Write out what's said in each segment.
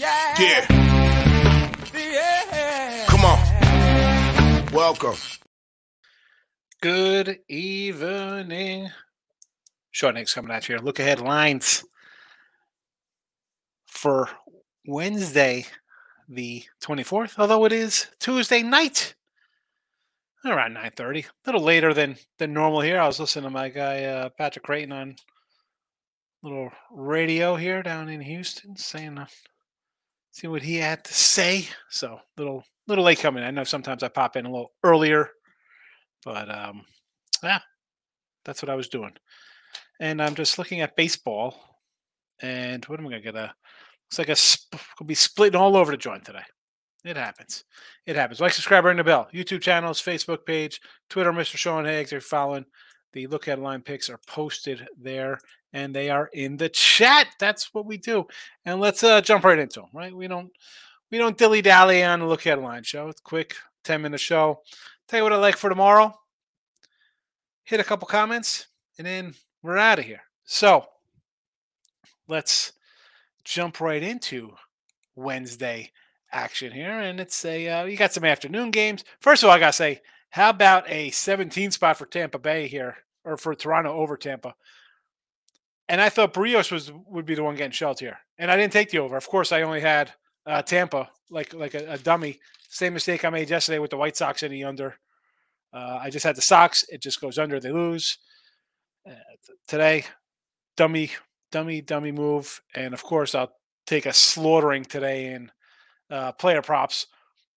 yeah. Yeah. Yeah. Come on. Welcome. Good evening. Sean Higgs coming at you here. Look ahead lines for Wednesday, the 24th, although it is Tuesday night around 9.30 a little later than than normal here i was listening to my guy uh, patrick creighton on little radio here down in houston saying uh, see what he had to say so little little late coming i know sometimes i pop in a little earlier but um yeah that's what i was doing and i'm just looking at baseball and what am i gonna get a looks like a sp- could be splitting all over the joint today it happens. It happens. Like, subscribe, ring the bell. YouTube channels, Facebook page, Twitter, Mr. Sean Higgs. They're following. The look at line picks are posted there and they are in the chat. That's what we do. And let's uh, jump right into them, right? We don't we don't dilly dally on the look at line show. It's quick, 10 minute show. Tell you what I like for tomorrow. Hit a couple comments, and then we're out of here. So let's jump right into Wednesday action here, and it's a uh, you got some afternoon games. First of all, I gotta say, how about a 17 spot for Tampa Bay here, or for Toronto over Tampa? And I thought Berrios was would be the one getting shelled here, and I didn't take the over. Of course, I only had uh, Tampa like like a, a, dummy. Same mistake I made yesterday with the White Sox in the under. Uh, I just had the Sox; it just goes under. They lose uh, today. Dummy, dummy, dummy move, and of course I'll take a slaughtering today in uh, player props.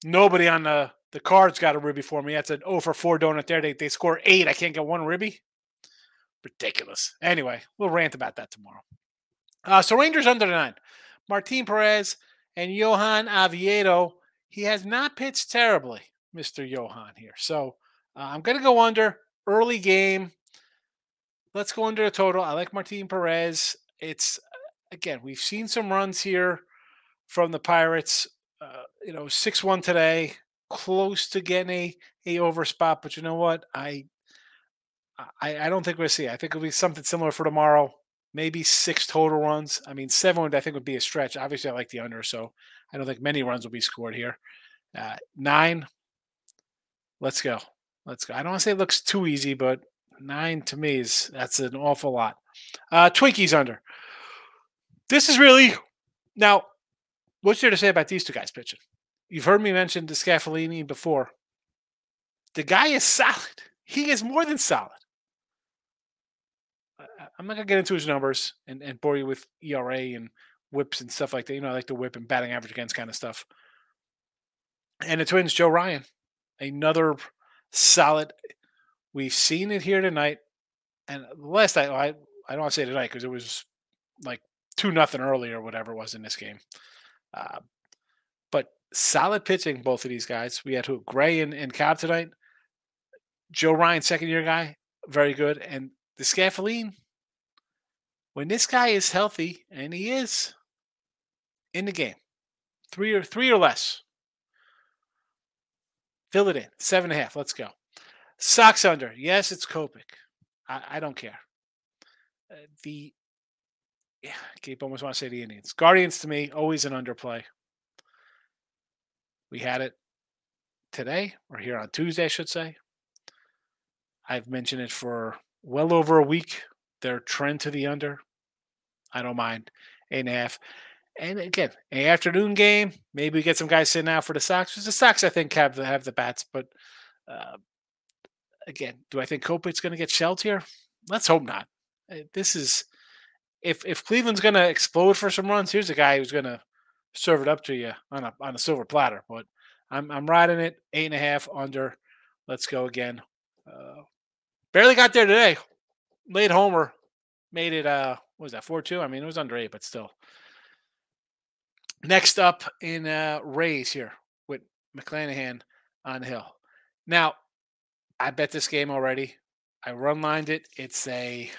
Nobody on the the cards got a ribby for me. That's an 0 for 4 donut there. They, they score eight. I can't get one ribby. Ridiculous. Anyway, we'll rant about that tomorrow. Uh, so Rangers under the nine. Martin Perez and Johan Oviedo. He has not pitched terribly, Mr. Johan here. So uh, I'm going to go under early game. Let's go under the total. I like Martin Perez. It's, again, we've seen some runs here from the Pirates uh, you know, six one today, close to getting a a over spot. But you know what? I I, I don't think we'll see. I think it'll be something similar for tomorrow. Maybe six total runs. I mean, seven would I think would be a stretch. Obviously, I like the under, so I don't think many runs will be scored here. Uh, nine. Let's go. Let's go. I don't want to say it looks too easy, but nine to me is that's an awful lot. Uh, Twinkies under. This is really now what's there to say about these two guys pitching? You've heard me mention DeSclafani before. The guy is solid. He is more than solid. I'm not gonna get into his numbers and, and bore you with ERA and whips and stuff like that. You know, I like the whip and batting average against kind of stuff. And the Twins, Joe Ryan, another solid. We've seen it here tonight. And last night, I I don't want to say tonight because it was like two nothing earlier, whatever it was in this game. Uh, but solid pitching, both of these guys. We had who Gray and, and Cobb tonight. Joe Ryan, second year guy, very good. And DeSclafani, when this guy is healthy, and he is in the game, three or three or less. Fill it in. Seven and a half. Let's go. Sox under. Yes, it's Kopech. I, I don't care. Uh, the yeah, keep almost want to say the Indians. Guardians to me, always an underplay. We had it today, or here on Tuesday, I should say. I've mentioned it for well over a week. Their trend to the under. I don't mind. Eight and a half. And again, an afternoon game. Maybe we get some guys sitting out for the Sox. The Sox, I think, have the have the bats, but uh, again, do I think Kopech's going to get shelled here? Let's hope not. Uh, this is if if Cleveland's going to explode for some runs, here's a guy who's going to serve it up to you on a on a silver platter. But I'm I'm riding it eight and a half under. Let's go again. Uh, barely got there today. Late homer, made it. Uh, what was that four two? I mean, it was under eight, but still. Next up in uh, Rays here with McClanahan on the hill. Now, I bet this game already. I run lined it. It's a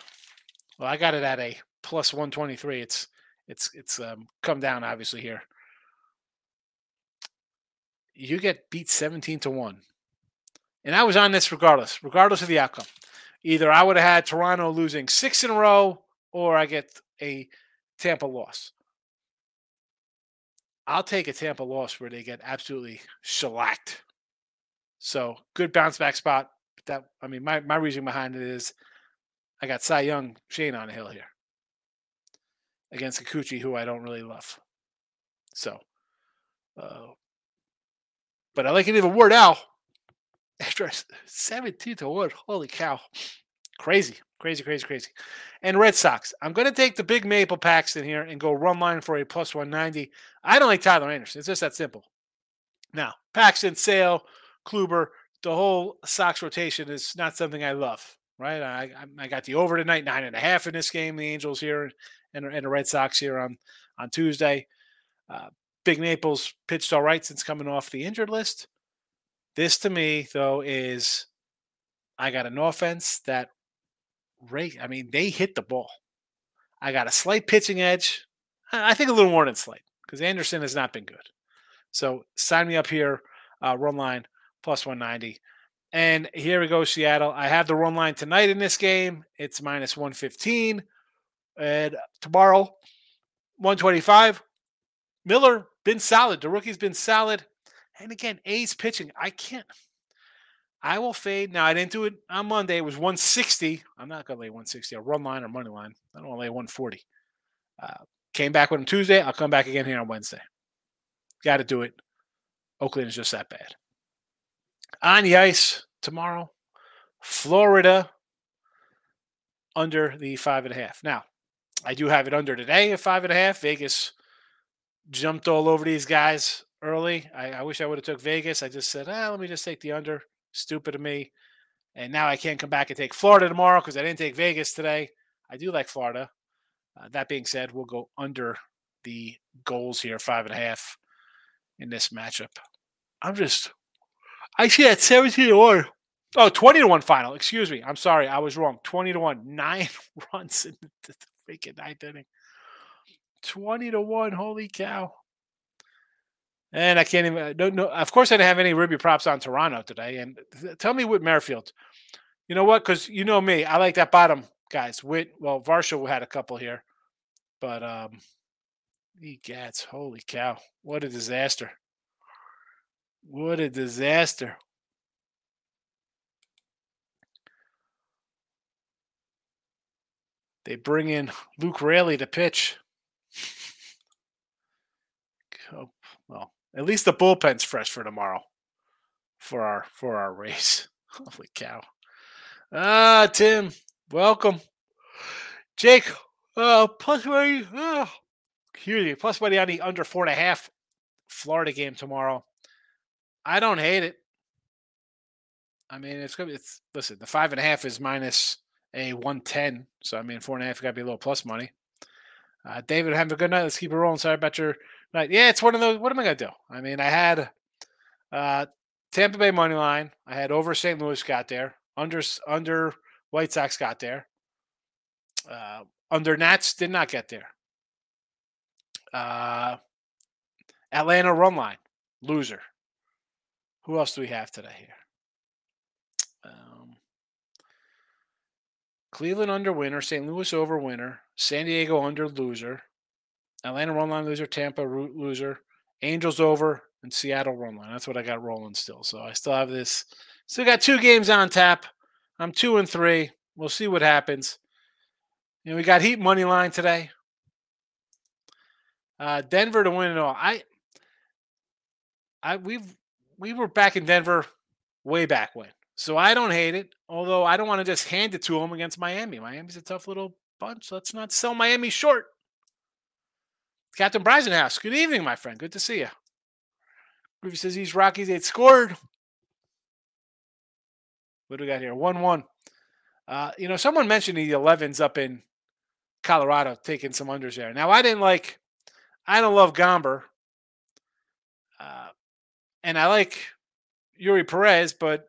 well, I got it at a plus 123. It's it's it's um, come down obviously here. You get beat 17 to 1. And I was on this regardless, regardless of the outcome. Either I would have had Toronto losing six in a row or I get a Tampa loss. I'll take a Tampa loss where they get absolutely shellacked. So good bounce back spot. That I mean, my my reasoning behind it is I got Cy Young Shane on a hill here against Kikuchi, who I don't really love. So, uh, but I like it even more now after 17 to 1. Holy cow. Crazy, crazy, crazy, crazy. And Red Sox. I'm going to take the big Maple Paxton here and go run line for a plus 190. I don't like Tyler Anderson. It's just that simple. Now, Paxton, Sale, Kluber, the whole Sox rotation is not something I love, right? I, I got the over tonight, nine and a half in this game. The Angels here and, and the Red Sox here on, on Tuesday. Uh, Big Maple's pitched all right since coming off the injured list. This to me, though, is I got an offense that rate. I mean, they hit the ball. I got a slight pitching edge. I think a little more than slight because Anderson has not been good. So sign me up here, uh, run line plus 190. And here we go, Seattle. I have the run line tonight in this game. It's minus 115. And tomorrow, 125. Miller been solid. The rookie's been solid. And again, A's pitching. I can't. I will fade. Now, I didn't do it on Monday. It was 160. I'm not going to lay 160. I'll run line or money line. I don't want to lay 140. Uh, came back with him Tuesday. I'll come back again here on Wednesday. Got to do it. Oakland is just that bad. On the ice tomorrow, Florida under the five and a half. Now, I do have it under today at five and a half. Vegas jumped all over these guys early. I, I wish I would have took Vegas. I just said, ah, let me just take the under. Stupid of me. And now I can't come back and take Florida tomorrow because I didn't take Vegas today. I do like Florida. Uh, that being said, we'll go under the goals here, five and a half in this matchup. I'm just, I see that 17 to 1. Oh, 20 to 1 final. Excuse me. I'm sorry. I was wrong. 20 to 1. Nine runs in the freaking ninth inning. 20 to 1. Holy cow. And I can't even, no, no, of course, I didn't have any ribby props on Toronto today. And tell me with Merrifield. You know what? Because you know me, I like that bottom guys. Wit, well, Varsho had a couple here, but um, he gets holy cow! What a disaster! What a disaster! They bring in Luke Raley to pitch. oh, well, at least the bullpen's fresh for tomorrow for our for our Rays. Holy cow. Ah, Tim, welcome. Jake, uh, plus money. Oh, huge. Plus money on the under four and a half Florida game tomorrow. I don't hate it. I mean, it's gonna be. It's listen. The five and a half is minus a one ten. So I mean, four and a half got to be a little plus money. Uh, David, have a good night. Let's keep it rolling. Sorry about your night. Yeah, it's one of those. What am I gonna do? I mean, I had uh, Tampa Bay money line. I had over St. Louis got there. Under under White Sox got there. Uh, under Nats did not get there. Uh, Atlanta run line loser. Who else do we have today here? Um, Cleveland under winner, St. Louis over winner, San Diego under loser, Atlanta run line loser, Tampa root loser, Angels over, and Seattle run line. That's what I got rolling still. So I still have this. Still got two games on tap. I'm two and three. We'll see what happens. You know, we got Heat money line today. Uh, Denver to win it all. I, I we've we were back in Denver way back when, so I don't hate it. Although I don't want to just hand it to them against Miami. Miami's a tough little bunch. Let's not sell Miami short. Captain Brisenhouse, good evening, my friend. Good to see you. Groovy says these Rockies ain't scored. What do we got here? 1 1. Uh, you know, someone mentioned the 11s up in Colorado taking some unders there. Now, I didn't like, I don't love Gomber. Uh, and I like Eury Perez, but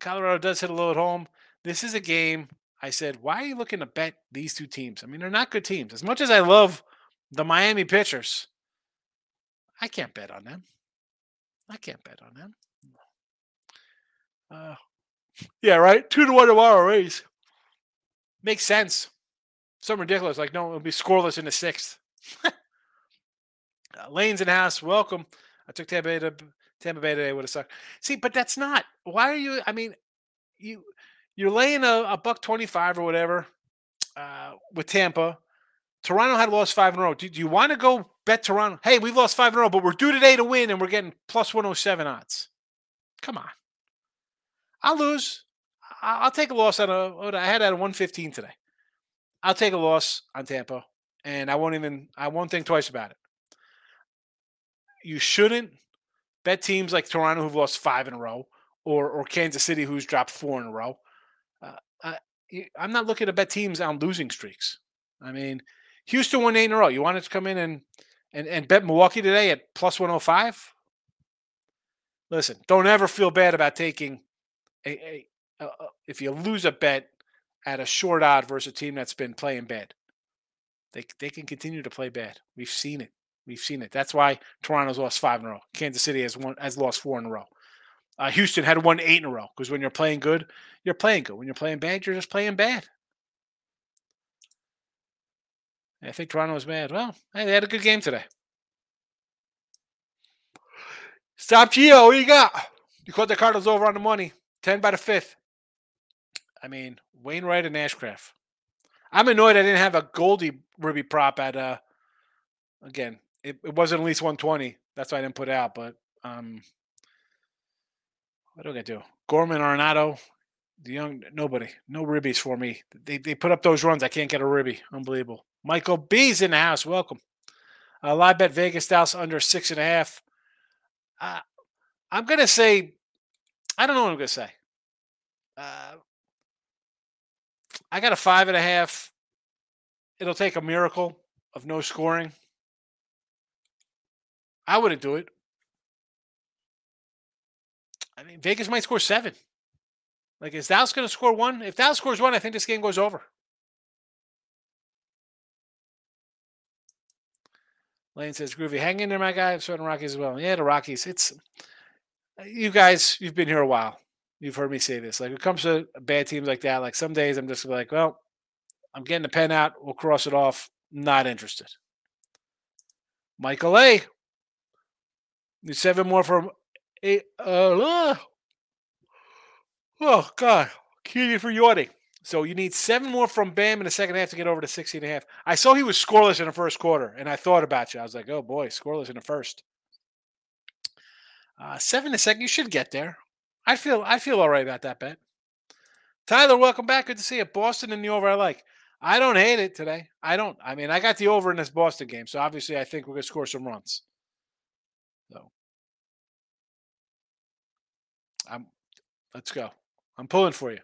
Colorado does hit a little at home. This is a game. I said, why are you looking to bet these two teams? I mean, they're not good teams. As much as I love the Miami pitchers, I can't bet on them. I can't bet on them. Uh, yeah, right. Two to one tomorrow Rays makes sense. Some ridiculous, like no, it'll be scoreless in the sixth. Uh, Lane's the house. Welcome. I took Tampa Bay to Tampa Bay today. Would have sucked. See, but that's not. Why are you? I mean, you you're laying a, a buck twenty five or whatever uh, with Tampa. Toronto had lost five in a row. Do, do you want to go bet Toronto? Hey, we've lost five in a row, but we're due today to win, and we're getting plus one hundred seven odds. Come on. I'll lose. I'll take a loss on a. I had at a one fifteen today. I'll take a loss on Tampa, and I won't even. I won't think twice about it. You shouldn't bet teams like Toronto who've lost five in a row, or or Kansas City who's dropped four in a row. Uh, I, I'm not looking to bet teams on losing streaks. I mean, Houston won eight in a row. You wanted to come in and and, and bet Milwaukee today at plus 105? Listen, don't ever feel bad about taking a, a, a, if you lose a bet at a short odd versus a team that's been playing bad. They they can continue to play bad. We've seen it. We've seen it. That's why Toronto's lost five in a row. Kansas City has won has lost four in a row. Uh, Houston had won eight in a row because when you're playing good, you're playing good. When you're playing bad, you're just playing bad. I think Toronto was bad. Well, hey, they had a good game today. Stop Gio. What you got? You caught the Cardinals over on the money. 10 by the fifth. I mean, Wainwright and Ashcraft. I'm annoyed I didn't have a Goldie ribby prop at uh again. It, it wasn't at least 120. That's why I didn't put it out, but um what do I do? Gorman Arenado, the young nobody, no ribbies for me. They they put up those runs. I can't get a ribby. Unbelievable. Michael B's in the house. Welcome. Uh, live bet Vegas Dallas under six and a half. Uh, I'm gonna say, I don't know what I'm gonna say. Uh, I got a five and a half. It'll take a miracle of no scoring. I wouldn't do it. I mean, Vegas might score seven. Like, is Dallas going to score one? If Dallas scores one, I think this game goes over. Lane says, Groovy, hang in there, my guy. I'm sweating Rockies as well. Yeah, the Rockies. It's you guys, you've been here a while. You've heard me say this. Like, when it comes to bad teams like that, like some days I'm just like, well, I'm getting the pen out. We'll cross it off. Not interested. Michael A. Need seven more from eight. Uh, oh, God. You for yawning. So you need seven more from Bam in the second half to get over to 16 and a half. I saw he was scoreless in the first quarter, and I thought about you. I was like, oh boy, scoreless in the first. Uh, seven the second, you should get there. I feel I feel all right about that bet. Tyler, welcome back. Good to see you. Boston and the over I like. I don't hate it today. I don't. I mean, I got the over in this Boston game, so obviously I think we're gonna score some runs. So I'm let's go. I'm pulling for you.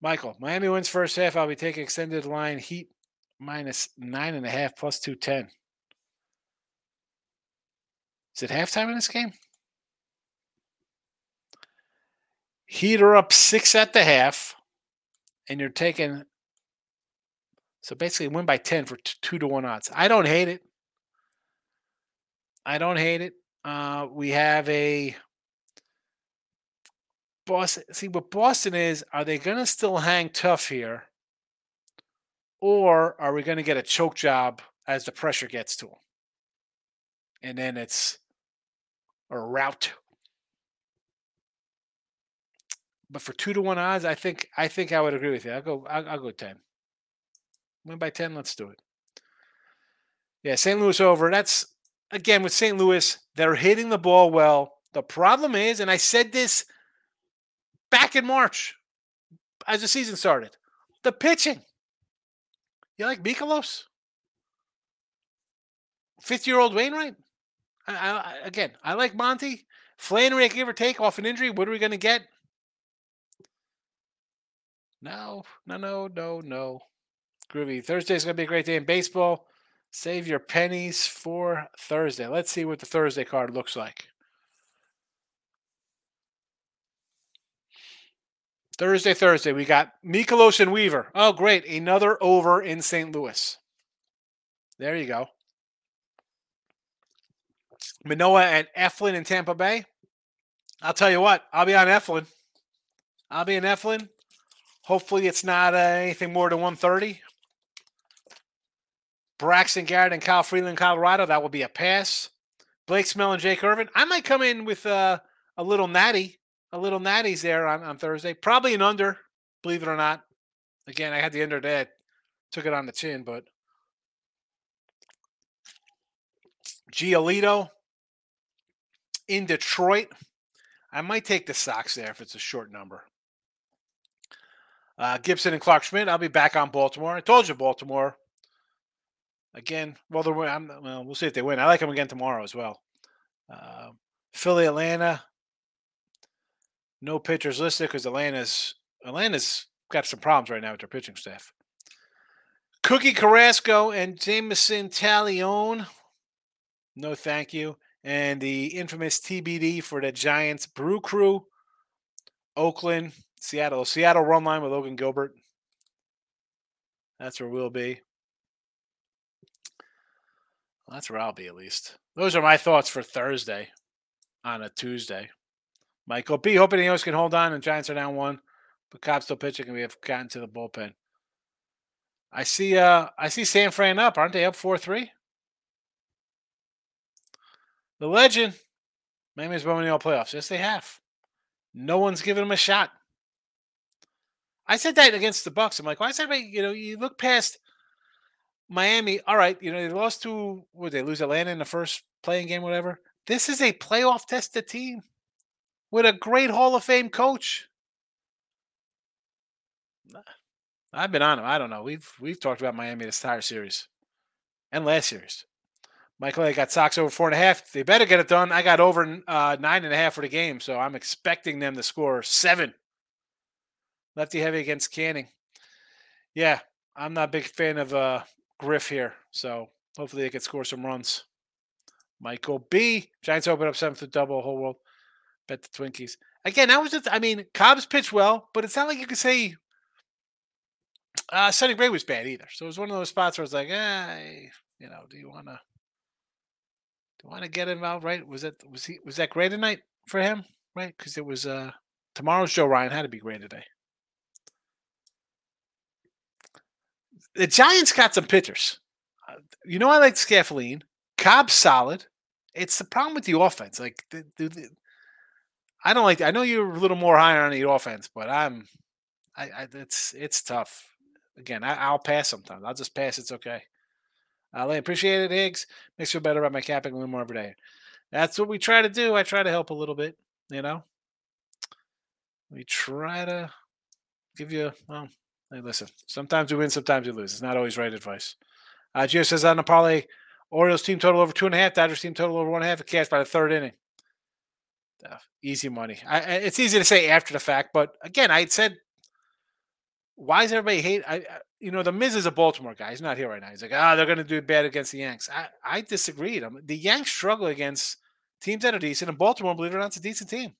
Michael, Miami wins first half. I'll be taking extended line Heat minus nine and a half plus two ten. Is it halftime in this game? Heat are up six at the half, and you're taking so basically win by ten for t- two to one odds. I don't hate it. I don't hate it. Uh, we have a Boston. See what Boston is. Are they going to still hang tough here, or are we going to get a choke job as the pressure gets to them? And then it's a rout. But for two to one odds, I think I think I would agree with you. I'll go. I'll, I'll go ten. Win by ten. Let's do it. Yeah, St. Louis over. That's again with St. Louis. They're hitting the ball well. The problem is, and I said this back in March as the season started. The pitching. You like Mikolas? 50 year old Wainwright? I, I, again, I like Monty. Flaherty, give or take off an injury. What are we going to get? No, no, no, no, no. Groovy. Thursday's going to be a great day in baseball. Save your pennies for Thursday. Let's see what the Thursday card looks like. Thursday, Thursday, we got Mikolas and Weaver. Oh, great. Another over in St. Louis. There you go. Manoah and Eflin in Tampa Bay. I'll tell you what, I'll be on Eflin. I'll be in Eflin. Hopefully, it's not uh, anything more than 130. Braxton Garrett and Kyle Freeland, Colorado. That will be a pass. Blake Snell and Jake Irvin. I might come in with uh, a little natty, a little natties there on, on Thursday. Probably an under, believe it or not. Again, I had the under that took it on the chin, but Giolito in Detroit. I might take the Sox there if it's a short number. Uh, Gibson and Clarke Schmidt. I'll be back on Baltimore. I told you Baltimore. Again, well, they're, well, we'll see if they win. I like them again tomorrow as well. Uh, Philly, Atlanta. No pitchers listed because Atlanta's Atlanta's got some problems right now with their pitching staff. Cookie Carrasco and Jameson Taillon. No, thank you. And the infamous TBD for the Giants Brew Crew. Oakland, Seattle. Seattle run line with Logan Gilbert. That's where we'll be. Well, that's where I'll be at least. Those are my thoughts for Thursday on a Tuesday. Michael B. Hoping the O's can hold on and Giants are down one, but Cobb still pitching and we have gotten to the bullpen. I see uh I see San Fran up. Aren't they up 4-3? The legend. Miami's won all playoffs. Yes, they have. No one's giving them a shot. I said that against the Bucks. I'm like, why is everybody, you know, you look past Miami, all right, you know, they lost to would they lose Atlanta in the first playing game, whatever. This is a playoff tested team with a great Hall of Fame coach. I've been on him. I don't know. We've we've talked about Miami this entire series and last series. Michael, I got Sox over four and a half. They better get it done. I got over uh, nine and a half for the game, so I'm expecting them to score seven. Lefty heavy against Canning. Yeah, I'm not a big fan of uh, Griff here, so hopefully they can score some runs. Michael B. Giants open up seventh to double whole world. Bet the Twinkies. Again, that was just, I mean, Cobb's pitched well, but it's not like you could say uh, Sonny Gray was bad either. So it was one of those spots where it's like, eh, you know, do you want to do you want to get involved? Right? Was that was he was that great tonight for him? Right? Because it was uh tomorrow's Joe Ryan had to be great today. The Giants got some pitchers. Uh, you know, I like Scaffalene. Cobb's solid. It's the problem with the offense. Like, the, the, the, I don't like. I know you're a little more higher on the offense, but I'm. I, I it's it's tough again, I, will pass sometimes. I'll just pass. It's okay. I appreciate it, Higgs. Makes me feel better about my capping a little more every day. That's what we try to do. I try to help a little bit, you know. We try to give you, well, hey, listen, sometimes we win, sometimes we lose. It's not always right advice. Uh, Gio says on the parlay, Orioles team total over two and a half, Dodgers team total over one and a half, cash by the third inning. Easy money. I, it's easy to say after the fact, but again, I said why is everybody hate? I, you know, the Miz is a Baltimore guy. He's not here right now. He's like, ah, oh, they're going to do bad against the Yanks. I, I disagreed. I mean, the Yanks struggle against teams that are decent, and Baltimore, believe it or not, it's a decent team.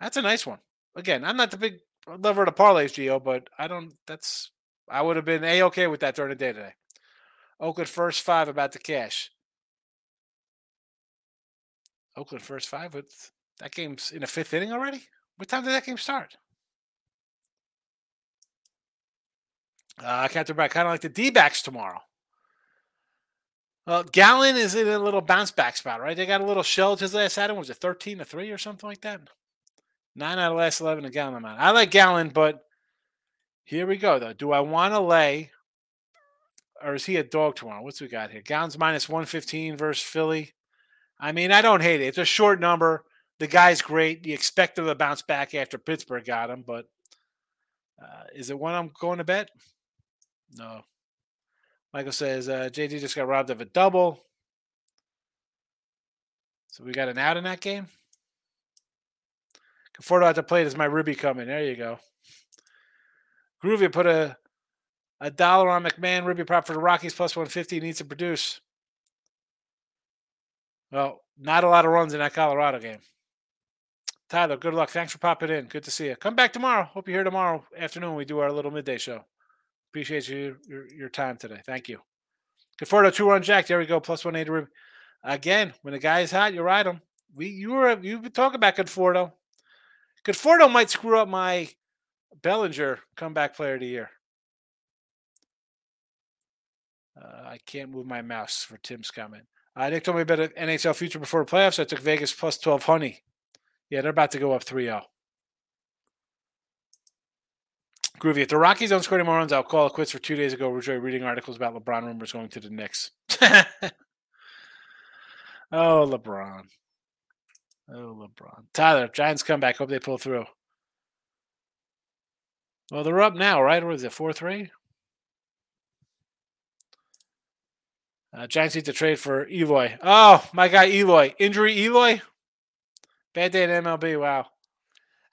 That's a nice one. Again, I'm not the big lover of the parlays, Geo, but I don't. That's I would have been a okay with that during the day today. Oakland first five about the cash. Oakland first five with that game's in the fifth inning already. What time did that game start? Uh, Captain Brad, kind of like the D backs tomorrow. Well, Gallen is in a little bounce back spot, right? They got a little shell his last outing. Was it 13 to 3 or something like that? Nine out of last 11 to Gallen amount. I like Gallen, but here we go, though. Do I want to lay, or is he a dog tomorrow? What's we got here? Gallen's minus 115 versus Philly. I mean, I don't hate it. It's a short number. The guy's great. You expect him to bounce back after Pittsburgh got him, but uh, is it one I'm going to bet? No. Michael says uh, JD just got robbed of a double. So we got an out in that game. Conforto at the plate is my ribby coming. There you go. Groovy put a a dollar on McMahon ribby prop for the Rockies plus 150 needs to produce. Well, not a lot of runs in that Colorado game. Tyler, good luck. Thanks for popping in. Good to see you. Come back tomorrow. Hope you're here tomorrow afternoon. We do our little midday show. Appreciate you your, your time today. Thank you. Conforto two run jack. There we go. Plus one eighty. Again, when the guy is hot, you ride him. We you were you've been talking about Conforto. Conforto might screw up my Bellinger comeback player of the year. Uh, I can't move my mouse for Tim's comment. Uh, Nick told me about an NHL future before the playoffs. I took Vegas plus 12 honey. Yeah, they're about to go up 3 0. Groovy. If the Rockies don't score any more runs, I'll call it quits for two days ago. Enjoy reading articles about LeBron rumors going to the Knicks. oh, LeBron. Oh, LeBron. Tyler, Giants come back. Hope they pull through. Well, they're up now, right? Or is it 4 3? Uh, Giants need to trade for Eloy. Oh, my guy Eloy. Injury Eloy? Bad day in MLB. Wow.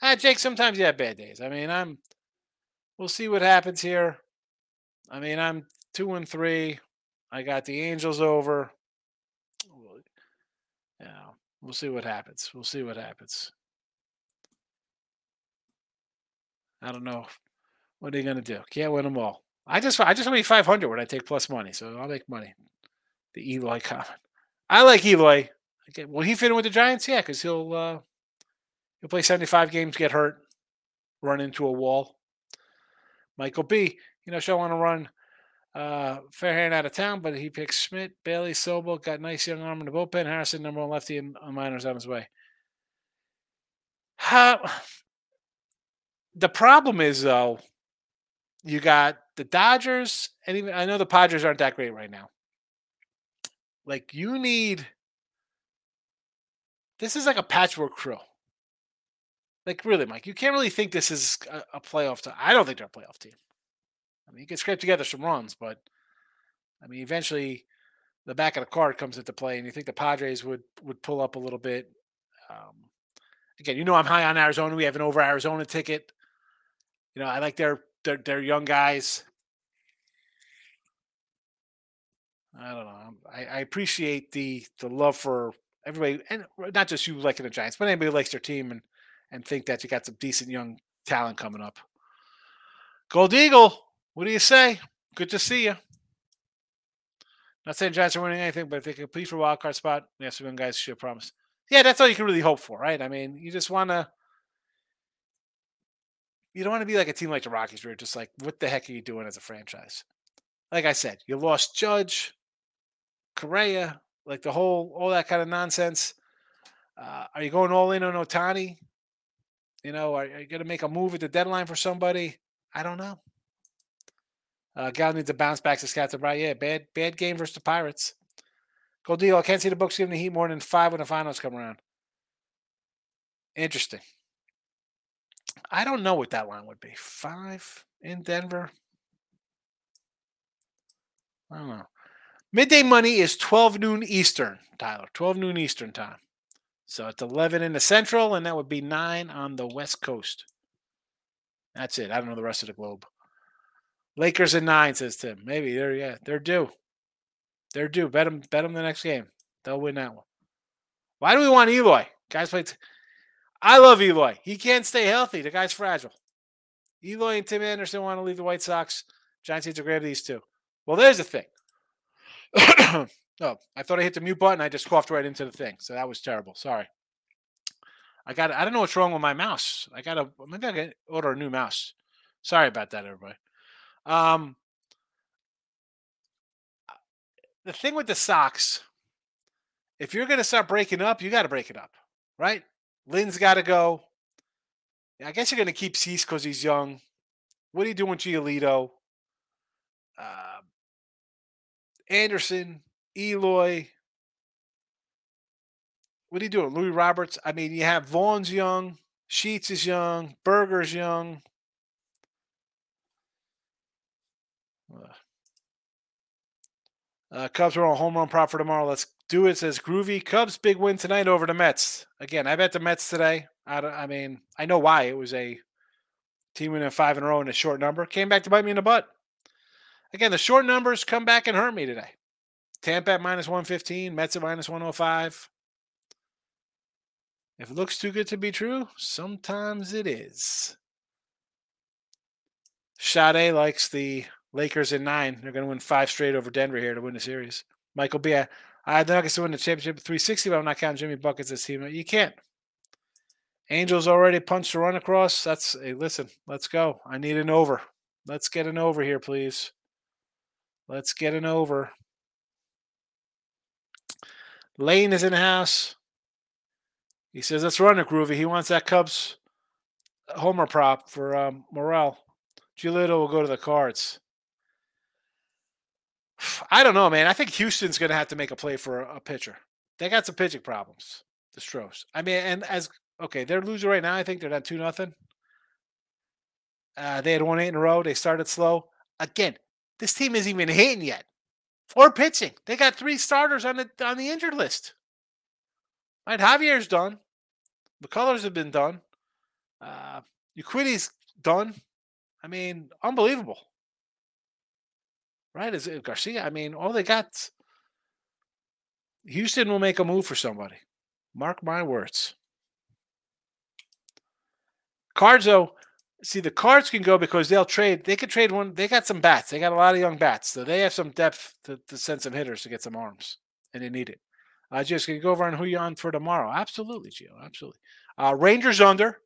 Ah, Jake, sometimes you have bad days. I mean, I'm. We'll see what happens here. I mean, I'm two and three. I got the Angels over. Yeah, we'll see what happens. We'll see what happens. I don't know. What are you gonna do? Can't win them all. I just I just want to be 500 when I take plus money, so I'll make money. The Eloy comment. I like Eloy. Okay, will he fit in with the Giants? Yeah, because he'll uh, he'll play 75 games, get hurt, run into a wall. Michael B. You know, she'll want to run uh, out of town, but he picks Schmidt, Bailey, Sobel, got nice young arm in the bullpen. Harrison, number one lefty, and Miners on his way. How, the problem is, though, you got the Dodgers, and even I know the Padres aren't that great right now. Like, you need this is like a patchwork crew. Like really, Mike, you can't really think this is a, a playoff team. I don't think they're a playoff team. I mean, you can scrape together some runs, but I mean, eventually, the back of the card comes into play, and you think the Padres would would pull up a little bit. Um, again, you know, I'm high on Arizona. We have an over Arizona ticket. You know, I like their their, their young guys. I don't know. I, I appreciate the the love for everybody, and not just you liking the Giants, but anybody likes their team and and think that you got some decent young talent coming up. Gold Eagle, what do you say? Good to see you. Not saying Giants are winning anything, but if they can compete for wild card spot, we have some young guys should promise. Yeah, that's all you can really hope for, right? I mean, you just want to. You don't want to be like a team like the Rockies, where you're just like, what the heck are you doing as a franchise? Like I said, you lost Judge, Correa, like the whole all that kind of nonsense. Uh, are you going all in on Ohtani? You know, are, are you going to make a move at the deadline for somebody? I don't know. Uh, Gal needs to bounce back to Scott Bright. Yeah, bad bad game versus the Pirates. Go deal. I can't see the books giving the Heat more than five when the finals come around. Interesting. I don't know what that line would be. Five in Denver. I don't know. Midday money is 12 noon Eastern, Tyler. 12 noon Eastern time. So it's 11 in the Central, and that would be 9 on the West Coast. That's it. I don't know the rest of the globe. Lakers at 9, says Tim. Maybe they're yeah, they're due. They're due. Bet them, bet them the next game. They'll win that one. Why do we want Eloy? Guys play. T- I love Eloy. He can't stay healthy. The guy's fragile. Eloy and Tim Anderson want to leave the White Sox. Giants need to grab these two. Well, there's the thing. oh, I thought I hit the mute button. I just coughed right into the thing. So that was terrible. Sorry. I got. I don't know what's wrong with my mouse. I got to maybe I gotta order a new mouse. Sorry about that, everybody. Um, the thing with the Sox, if you're going to start breaking up, you got to break it up, right? Lynn's got to go. I guess you're going to keep Cease because he's young. What are you doing, Giolito? Uh, Anderson, Eloy. What are you doing? Luis Roberts. I mean, you have Vaughn's young, Sheets is young, Burger's young. Uh, Cubs are on home run prop for tomorrow. Let's do it. Says Groovy. Cubs big win tonight over the Mets. Again, I bet the Mets today. I, I mean, I know why. It was a team winning five in a row in a short number. Came back to bite me in the butt. Again, the short numbers come back and hurt me today. Tampa at minus 115, Mets at minus 105. If it looks too good to be true, sometimes it is. Sade likes the Lakers in nine. They're going to win five straight over Denver here to win the series. Michael B. I, I they're not going to win the championship 360, but I'm not counting Jimmy Buckets as team. You can't. Angels already punched a run across. That's hey, listen, let's go. I need an over. Let's get an over here, please. Let's get an over. Lane is in the house. He says, let's run it, Groovy. He wants that Cubs homer prop for um, Morel. Giolito will go to the cards. I don't know, man. I think Houston's going to have to make a play for a, pitcher. They got some pitching problems, the Stros. I mean, and as okay, they're losing right now. I think they're down two nothing. Uh, they had won eight in a row. They started slow. Again, this team isn't even hitting yet or pitching. They got three starters on the on the injured list. Right, Javier's done. The colors have been done. Uh, Urquidy's done. I mean, unbelievable. Right? Is it Garcia? I mean, all they got. Houston will make a move for somebody. Mark my words. Though, see the cards can go because they'll trade. They could trade one. They got some bats. They got a lot of young bats, so they have some depth to, to send some hitters to get some arms, and they need it. Uh, just can go over on who you on for tomorrow? Absolutely, Gio. Absolutely. Uh, Rangers under.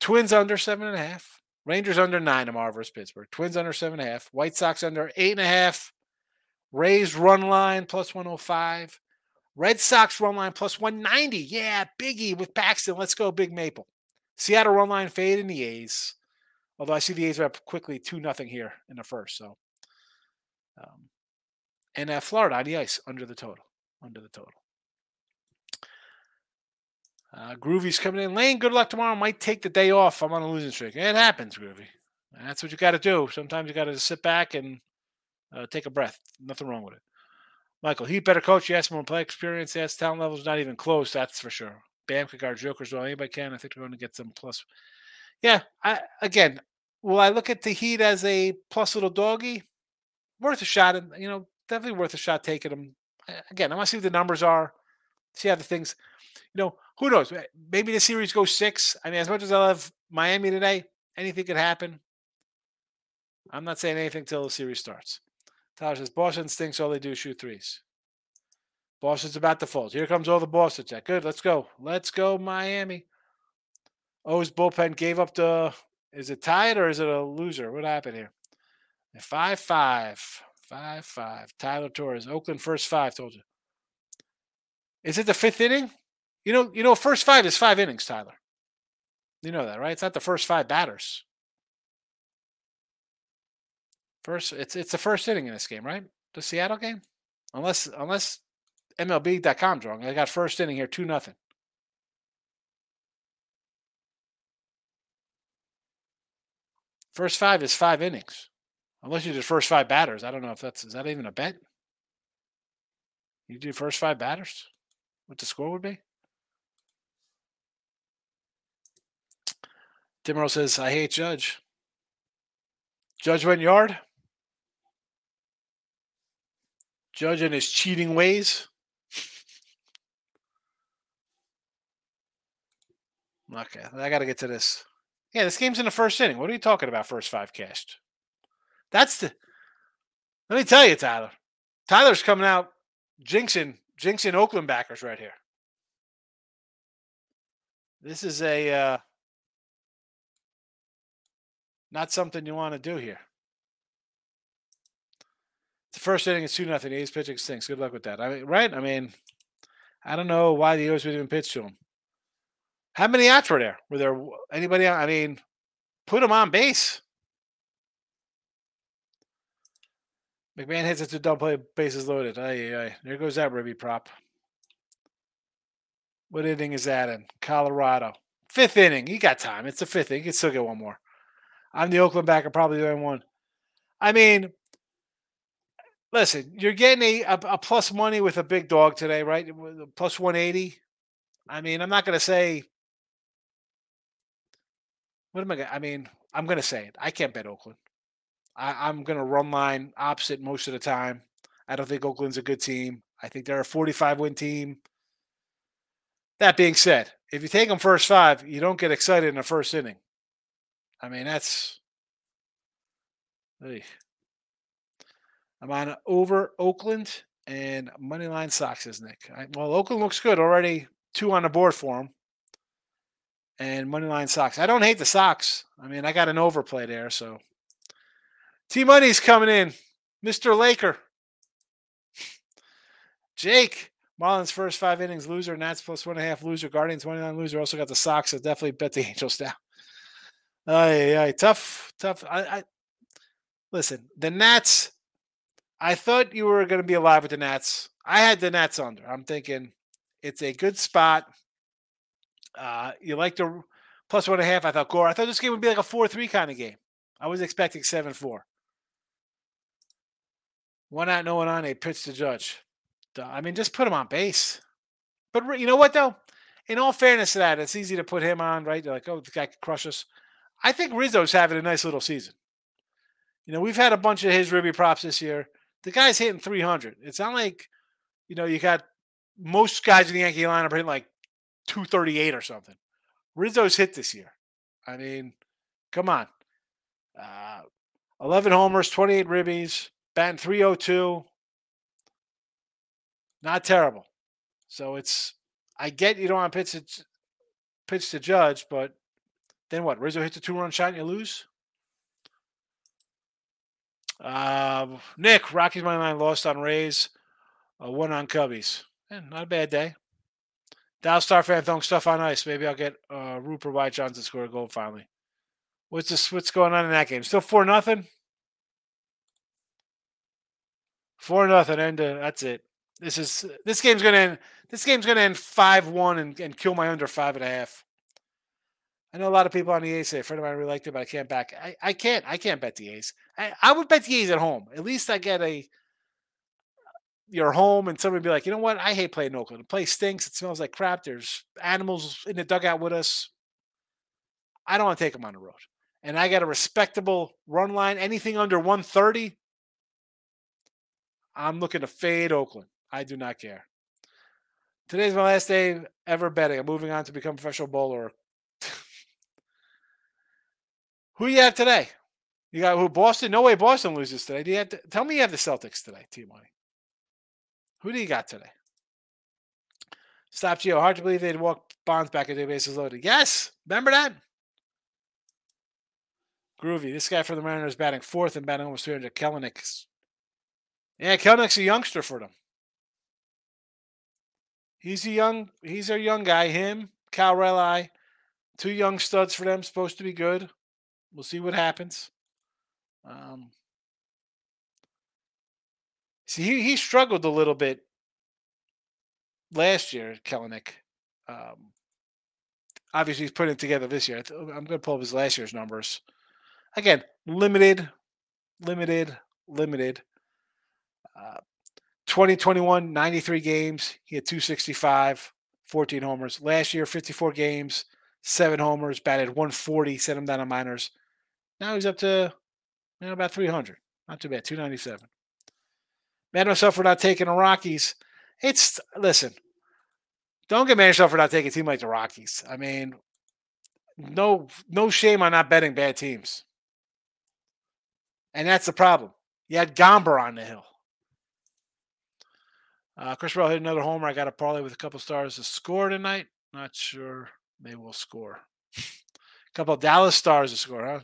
Twins under seven and a half. Rangers under nine tomorrow versus Pittsburgh. Twins under seven and a half. White Sox under eight and a half. Rays run line plus 105. Red Sox run line plus 190. Yeah, Biggie with Paxton. Let's go, Big Maple. Seattle run line fade in the A's. Although I see the A's are up quickly 2 nothing here in the first. So, um, and uh, Florida on the ice under the total. Under the total. Uh, Groovy's coming in. Lane, good luck tomorrow. Might take the day off. I'm on a losing streak. It happens, Groovy. That's what you got to do. Sometimes you got to sit back and uh, take a breath. Nothing wrong with it. Michael, he better coach. Yes, more play experience. Yes, talent level's not even close. That's for sure. Bam could guard Jokers well. Anybody can. I think they're going to get some plus. Yeah. I again, will I look at the Heat as a plus little doggy? Worth a shot. And you know, definitely worth a shot taking them. Again, I want to see what the numbers are. See how the things. You know, who knows? Maybe the series goes six. I mean, as much as I love Miami today, anything could happen. I'm not saying anything till the series starts. Tyler says Boston stinks. All they do is shoot threes. Boston's about to fold. Here comes all the Boston check. Good. Let's go. Let's go, Miami. Oh, O's bullpen gave up the. Is it tied or is it a loser? What happened here? Five five five five. Tyler Torres, Oakland first five. Told you. Is it the fifth inning? You know, you know, first five is five innings, Tyler. You know that, right? It's not the first five batters. First, it's it's the first inning in this game, right? The Seattle game, unless unless MLB.com's wrong. I got first inning here, two nothing. First five is five innings, unless you did first five batters. I don't know if that's is that even a bet. You do first five batters, what the score would be. Timro says, I hate Judge. Judge went yard. Judge and his cheating ways. Okay, I got to get to this. Yeah, this game's in the first inning. What are you talking about? First five cast. That's the. Let me tell you, Tyler. Tyler's coming out jinxing, jinxing Oakland backers right here. This is a uh, not something you want to do here. The first inning is two nothing. A's pitching stinks. Good luck with that. I mean, right? I mean, I don't know why the O's would even pitch to him. How many outs were there? Were there anybody? I mean, put him on base. McMahon hits it to double play, bases loaded. Aye, aye. There goes that ribby prop. What inning is that in? Colorado. Fifth inning. You got time. It's the fifth inning. You can still get one more. I'm the Oakland backer, probably the only one. I mean, listen, you're getting a, a, a plus money with a big dog today, right? Plus 180. I mean, I'm not going to say what am I to? I mean, I'm to say it. I can't bet Oakland. I, I'm going to run line opposite most of the time. I don't think Oakland's a good team. I think they're a 45 win team. That being said, if you take them first five, you don't get excited in the first inning. I mean, that's. Hey. I'm on over Oakland and money line Sox is Nick. I, well, Oakland looks good already. Two on the board for them and Moneyline Sox. I don't hate the Sox. I mean, I got an overplay there, so T Money's coming in. Mr. Laker. Jake, Marlins first five innings loser, Nats plus one and a half loser, Guardians 29 loser. Also got the Sox, so definitely bet the Angels now. Aye, aye, tough, tough. I, I listen, the Nats. I thought you were going to be alive with the Nats. I had the Nats under. I'm thinking it's a good spot. Uh, you like the plus one and a half. I thought Gore. I thought this game would be like a four three kind of game. I was expecting seven four. One out, no one on. A pitch to Judge. I mean, just put him on base. But you know what though? In all fairness to that, it's easy to put him on, right? They're like, oh, the guy could crush us. I think Rizzo's having a nice little season. You know, we've had a bunch of his Ribby props this year. The guy's hitting 300. It's not like, you know, you got most guys in the Yankee lineup hitting like 238 or something. Rizzo's hit this year. I mean, come on. Uh, 11 homers, 28 ribbies, batting 302. Not terrible. So it's, I get you don't want pitch to, pitch to judge, but then what? Rizzo hits a two run shot and you lose? Uh, Nick, Rockies money line lost on Rays, uh, one on Cubbies. Eh, not a bad day. Dallas Star fan throwing stuff on ice. Maybe I'll get uh, Rupert Wyatt Johnston score a goal finally. What's this? What's going on in that game? Still four nothing. Four nothing, uh, that's it. This is this game's gonna end. This game's gonna end five one and, and kill my under five and a half. I know a lot of people on the A's a friend of mine really liked it, but I can't back. I, I can't. I can't bet the A's. I, I would bet the A's at home. At least I get a you're home and somebody be like, you know what? I hate playing Oakland. The place stinks. It smells like crap. There's animals in the dugout with us. I don't want to take them on the road. And I got a respectable run line. Anything under 130, I'm looking to fade Oakland. I do not care. Today's my last day ever betting. I'm moving on to become a professional bowler. who you have today? You got who? Boston? No way Boston loses today. Do you have to, tell me you have the Celtics today, T Money. Who do you got today? Stop Geo. Hard to believe they'd walk Bonds back at their bases loaded. Yes. Remember that? Groovy. This guy for the Mariners batting fourth and batting almost 300. Kelenic. Yeah, Kelenic's a youngster for them. He's a young, he's a young guy. Him, Cal Raleigh, two young studs for them. Supposed to be good. We'll see what happens. Um, See, he, he struggled a little bit last year, Kelenic. Um, obviously, he's putting it together this year. I'm going to pull up his last year's numbers. Again, limited, limited, limited. Uh, 2021, 93 games. He had 265, 14 homers. Last year, 54 games, seven homers, batted 140, sent him down to minors. Now he's up to you know, about 300. Not too bad, 297 mad myself for not taking the Rockies. It's listen, don't get mad yourself for not taking a team like the Rockies. I mean, no, no shame on not betting bad teams. And that's the problem. You had Gomber on the hill. Uh, Chris Rowe hit another homer. I got a parlay with a couple stars to score tonight. Not sure they will score. a couple Dallas stars to score, huh?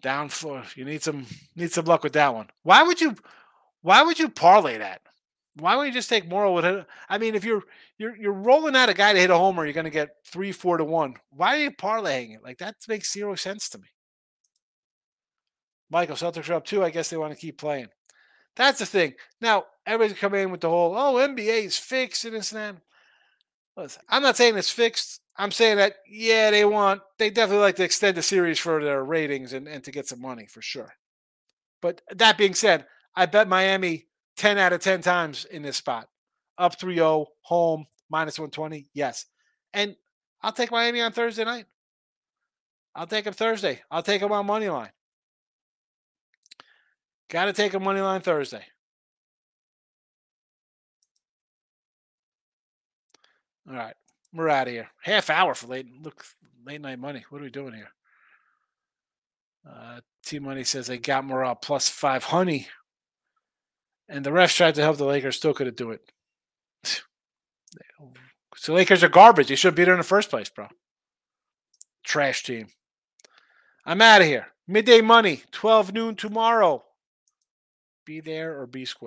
Down for you need some need some luck with that one. Why would you why would you parlay that? Why would you just take Morel with it? I mean, if you're you're you're rolling out a guy to hit a homer, you're gonna get three, four to one. Why are you parlaying it? Like that makes zero sense to me. Michael, Celtics are up two. I guess they want to keep playing. That's the thing. Now, everybody's coming in with the whole, oh, NBA is fixed and this and that. Listen, I'm not saying it's fixed. I'm saying that yeah, they want they definitely like to extend the series for their ratings and, and to get some money for sure. But uh, that being said, I bet Miami 10 out of 10 times in this spot. Up 3-0, home, minus 120. Yes. And I'll take Miami on Thursday night. I'll take them Thursday. I'll take them on money line. Got to take a money line Thursday. All right. We're out of here. Half hour for late look late night money. What are we doing here? Uh, T Money says they got morale plus five honey, and the refs tried to help the Lakers, still couldn't do it. So Lakers are garbage. They should be there in the first place, bro. Trash team. I'm out of here. Midday money, 12 noon tomorrow. Be there or be square.